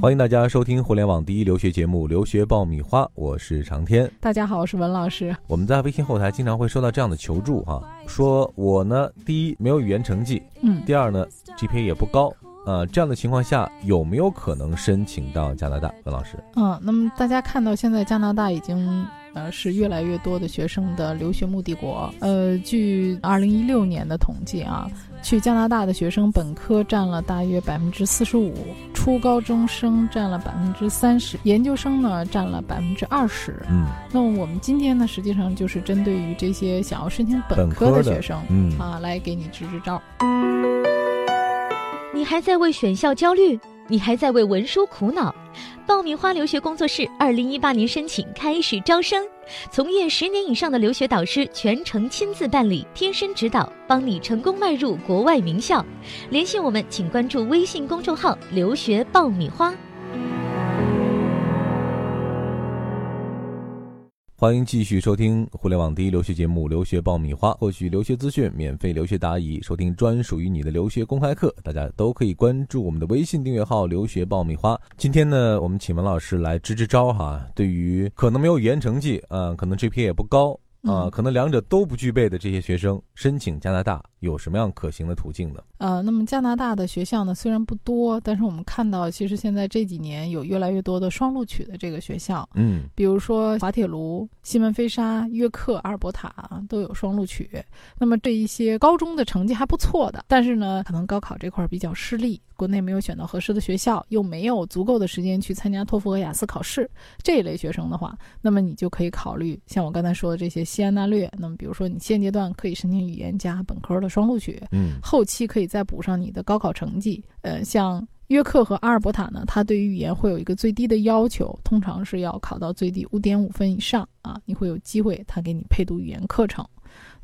欢迎大家收听互联网第一留学节目《留学爆米花》，我是长天。大家好，我是文老师。我们在微信后台经常会收到这样的求助哈，说我呢，第一没有语言成绩，嗯，第二呢，GPA 也不高，呃，这样的情况下有没有可能申请到加拿大？文老师，嗯，那么大家看到现在加拿大已经。呃，是越来越多的学生的留学目的国。呃，据二零一六年的统计啊，去加拿大的学生本科占了大约百分之四十五，初高中生占了百分之三十，研究生呢占了百分之二十。嗯，那么我们今天呢，实际上就是针对于这些想要申请本科的学生，嗯啊，来给你支支招。还在为选校焦虑？你还在为文书苦恼？爆米花留学工作室二零一八年申请开始招生，从业十年以上的留学导师全程亲自办理，贴身指导，帮你成功迈入国外名校。联系我们，请关注微信公众号“留学爆米花”。欢迎继续收听互联网第一留学节目《留学爆米花》，获取留学资讯、免费留学答疑、收听专属于你的留学公开课，大家都可以关注我们的微信订阅号“留学爆米花”。今天呢，我们请文老师来支支招哈，对于可能没有语言成绩，啊，可能 GPA 也不高。啊，可能两者都不具备的这些学生申请加拿大有什么样可行的途径呢？呃，那么加拿大的学校呢，虽然不多，但是我们看到，其实现在这几年有越来越多的双录取的这个学校，嗯，比如说滑铁卢、西门菲沙、约克、阿尔伯塔都有双录取。那么这一些高中的成绩还不错的，但是呢，可能高考这块比较失利，国内没有选到合适的学校，又没有足够的时间去参加托福和雅思考试这一类学生的话，那么你就可以考虑像我刚才说的这些。西安大略，那么比如说你现阶段可以申请语言加本科的双录取，嗯，后期可以再补上你的高考成绩。呃，像约克和阿尔伯塔呢，它对于语言会有一个最低的要求，通常是要考到最低五点五分以上啊，你会有机会他给你配读语言课程。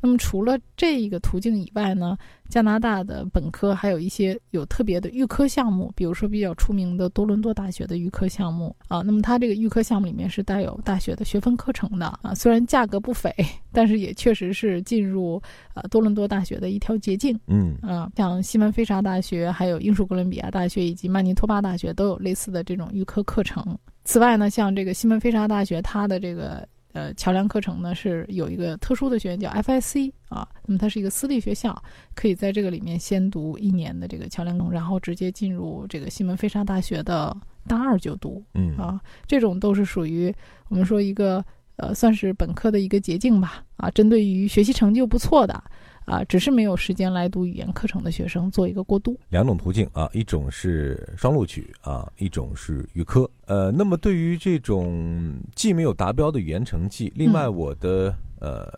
那么除了这一个途径以外呢，加拿大的本科还有一些有特别的预科项目，比如说比较出名的多伦多大学的预科项目啊。那么它这个预科项目里面是带有大学的学分课程的啊，虽然价格不菲，但是也确实是进入呃多伦多大学的一条捷径。嗯啊，像西门菲沙大学、还有英属哥伦比亚大学以及曼尼托巴大学都有类似的这种预科课程。此外呢，像这个西门菲沙大学，它的这个。呃，桥梁课程呢是有一个特殊的学院叫 FIC 啊，那么它是一个私立学校，可以在这个里面先读一年的这个桥梁工，然后直接进入这个西门菲沙大学的大二就读。嗯啊，这种都是属于我们说一个呃，算是本科的一个捷径吧。啊，针对于学习成就不错的。啊，只是没有时间来读语言课程的学生做一个过渡。两种途径啊，一种是双录取啊，一种是预科。呃，那么对于这种既没有达标的语言成绩，另外我的呃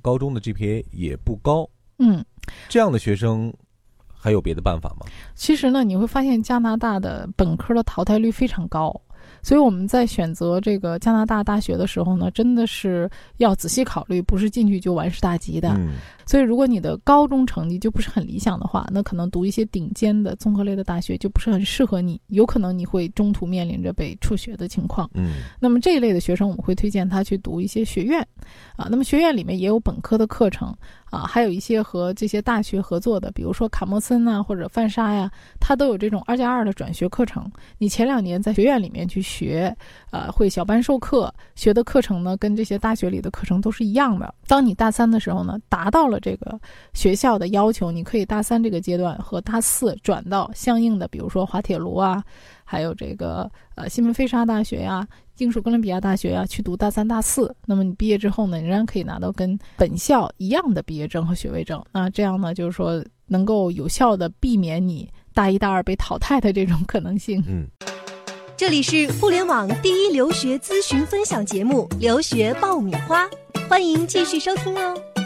高中的 GPA 也不高，嗯，这样的学生还有别的办法吗？其实呢，你会发现加拿大的本科的淘汰率非常高。所以我们在选择这个加拿大大学的时候呢，真的是要仔细考虑，不是进去就完事大吉的。所以，如果你的高中成绩就不是很理想的话，那可能读一些顶尖的综合类的大学就不是很适合你，有可能你会中途面临着被辍学的情况。嗯，那么这一类的学生，我们会推荐他去读一些学院，啊，那么学院里面也有本科的课程。啊，还有一些和这些大学合作的，比如说卡莫森啊，或者范莎呀，它都有这种二加二的转学课程。你前两年在学院里面去学，呃，会小班授课，学的课程呢，跟这些大学里的课程都是一样的。当你大三的时候呢，达到了这个学校的要求，你可以大三这个阶段和大四转到相应的，比如说滑铁卢啊，还有这个呃西门菲沙大学呀。英属哥伦比亚大学呀，去读大三、大四，那么你毕业之后呢，仍然可以拿到跟本校一样的毕业证和学位证。那这样呢，就是说能够有效的避免你大一、大二被淘汰的这种可能性。嗯，这里是互联网第一留学咨询分享节目《留学爆米花》，欢迎继续收听哦。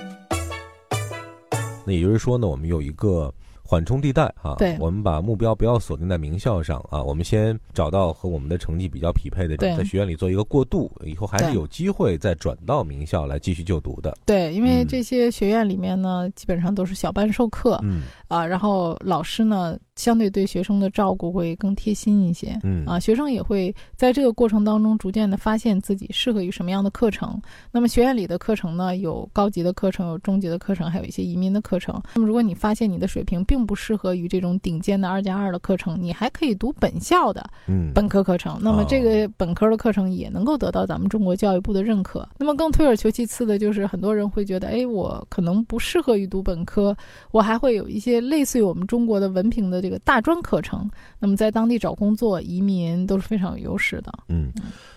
那也就是说呢，我们有一个。缓冲地带啊，对，我们把目标不要锁定在名校上啊，我们先找到和我们的成绩比较匹配的，在学院里做一个过渡，以后还是有机会再转到名校来继续就读的。对，因为这些学院里面呢，基本上都是小班授课，嗯啊，然后老师呢相对对学生的照顾会更贴心一些。嗯啊，学生也会在这个过程当中逐渐的发现自己适合于什么样的课程。那么学院里的课程呢，有高级的课程，有中级的课程，还有一些移民的课程。那么如果你发现你的水平并不适合于这种顶尖的二加二的课程，你还可以读本校的嗯本科课程。那么这个本科的课程也能够得到咱们中国教育部的认可。那么更退而求其次的就是，很多人会觉得，哎，我可能不适合于读本科，我还会有一些类似于我们中国的文凭的这个大专课程。那么在当地找工作、移民都是非常有优势的。嗯，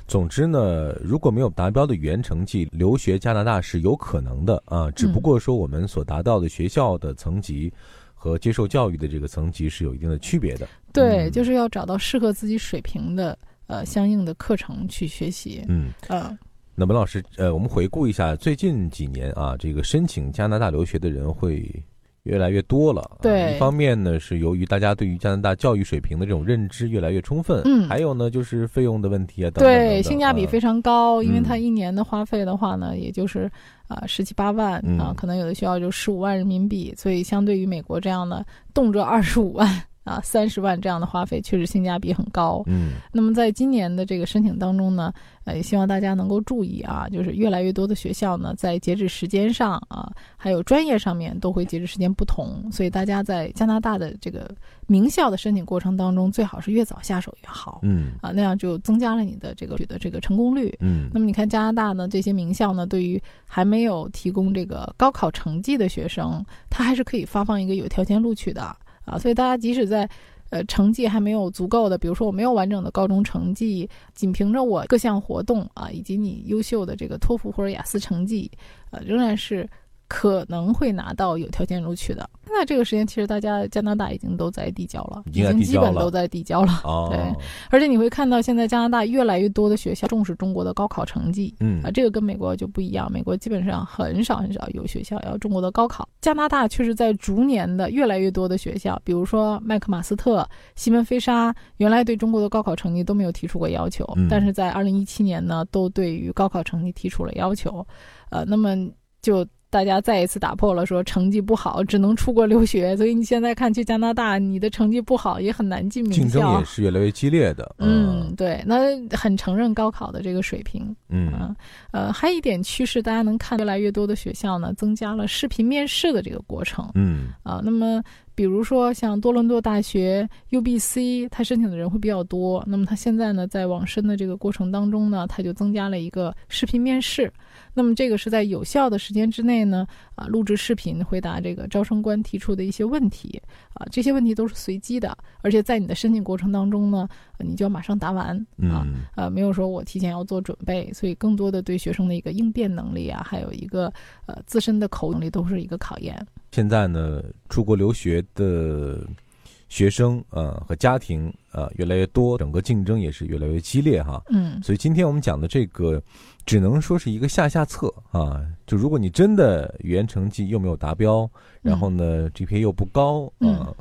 总之呢，如果没有达标的语言成绩，留学加拿大是有可能的啊。只不过说我们所达到的学校的层级和接受教育的这个层级是有一定的区别的。对，嗯就是要找到适合自己水平的呃相应的课程去学习。嗯，呃，那文老师，呃，我们回顾一下最近几年啊，这个申请加拿大留学的人会越来越多了。啊对。一方面呢是由于大家对于加拿大教育水平的这种认知越来越充分，嗯。还有呢就是费用的问题啊，等等等对，性价比非常高，因为嗯。它一年的花费的话呢，也就是啊十七八万嗯。啊，可能有的学校就十五万人民币，所以相对于美国这样的动辄二十五万啊三十万这样的花费，确实性价比很高。嗯那么在今年的这个申请当中呢，呃，也希望大家能够注意啊，就是越来越多的学校呢，在截止时间上啊，还有专业上面都会截止时间不同，所以大家在加拿大的这个名校的申请过程当中，最好是越早下手越好。嗯啊，那样就增加了你的这个取得这个成功率。嗯那么你看加拿大呢，这些名校呢，对于还没有提供这个高考成绩的学生，他还是可以发放一个有条件录取的啊。所以大家即使在呃成绩还没有足够的，比如说我没有完整的高中成绩，仅凭着我各项活动啊，以及你优秀的这个托福或者雅思成绩，呃，仍然是可能会拿到有条件录取的。那这个时间其实大家加拿大已经都在递交了，已经基本都在递交了。哦，对而且你会看到，现在加拿大越来越多的学校重视中国的高考成绩。嗯啊，这个跟美国就不一样，美国基本上很少很少有学校要中国的高考。加拿大却是在逐年的越来越多的学校，比如说麦克马斯特、西门菲沙，原来对中国的高考成绩都没有提出过要求，嗯但是在二零一七年呢，都对于高考成绩提出了要求。呃，那么就大家再一次打破了说成绩不好只能出国留学，所以你现在看去加拿大，你的成绩不好也很难进名校。竞争也是越来越激烈的。嗯，对，那很承认高考的这个水平。嗯啊，呃，还有一点趋势，大家能看越来越多的学校呢，增加了视频面试的这个过程嗯啊。那么，比如说像多伦多大学 UBC，它申请的人会比较多。那么它现在呢，在网申的这个过程当中呢，它就增加了一个视频面试。那么这个是在有效的时间之内呢，啊，录制视频回答这个招生官提出的一些问题啊，这些问题都是随机的，而且在你的申请过程当中呢，呃你就要马上答完啊。嗯呃，没有说我提前要做准备，所以更多的对学生的一个应变能力啊，还有一个呃自身的口能力都是一个考验。现在呢，出国留学的学生呃和家庭呃越来越多，整个竞争也是越来越激烈哈。嗯，所以今天我们讲的这个，只能说是一个下下策啊。就如果你真的语言成绩又没有达标，然后呢 GPA 又不高，啊呃，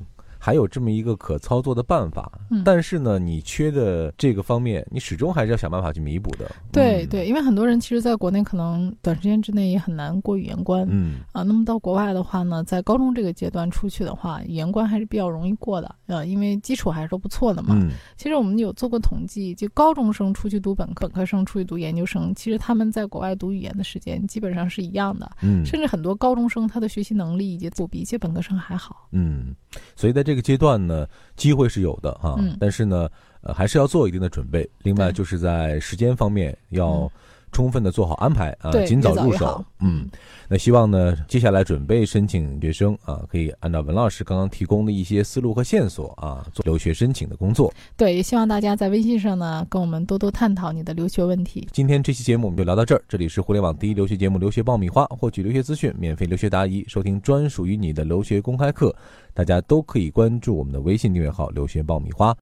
还有这么一个可操作的办法。嗯但是呢，你缺的这个方面，你始终还是要想办法去弥补的。嗯，对对，因为很多人其实在国内可能短时间之内也很难过语言关。嗯啊，那么到国外的话呢，在高中这个阶段出去的话，语言关还是比较容易过的，呃，因为基础还是都不错的嘛。嗯其实我们有做过统计，就高中生出去读本科，本科生出去读研究生，其实他们在国外读语言的时间基本上是一样的，嗯，甚至很多高中生他的学习能力以及不比一些本科生还好。嗯，所以在这个阶段呢，机会是有的啊，嗯。但是呢，呃，还是要做一定的准备。另外就是在时间方面要嗯充分的做好安排啊，尽早入手。嗯，那希望呢，接下来准备申请学生啊，可以按照文老师刚刚提供的一些思路和线索啊，做留学申请的工作。对，也希望大家在微信上呢跟我们多多探讨你的留学问题。今天这期节目我们就聊到这儿，这里是互联网第一留学节目《留学爆米花》，获取留学资讯，免费留学答疑，收听专属于你的留学公开课，大家都可以关注我们的微信订阅号“留学爆米花”。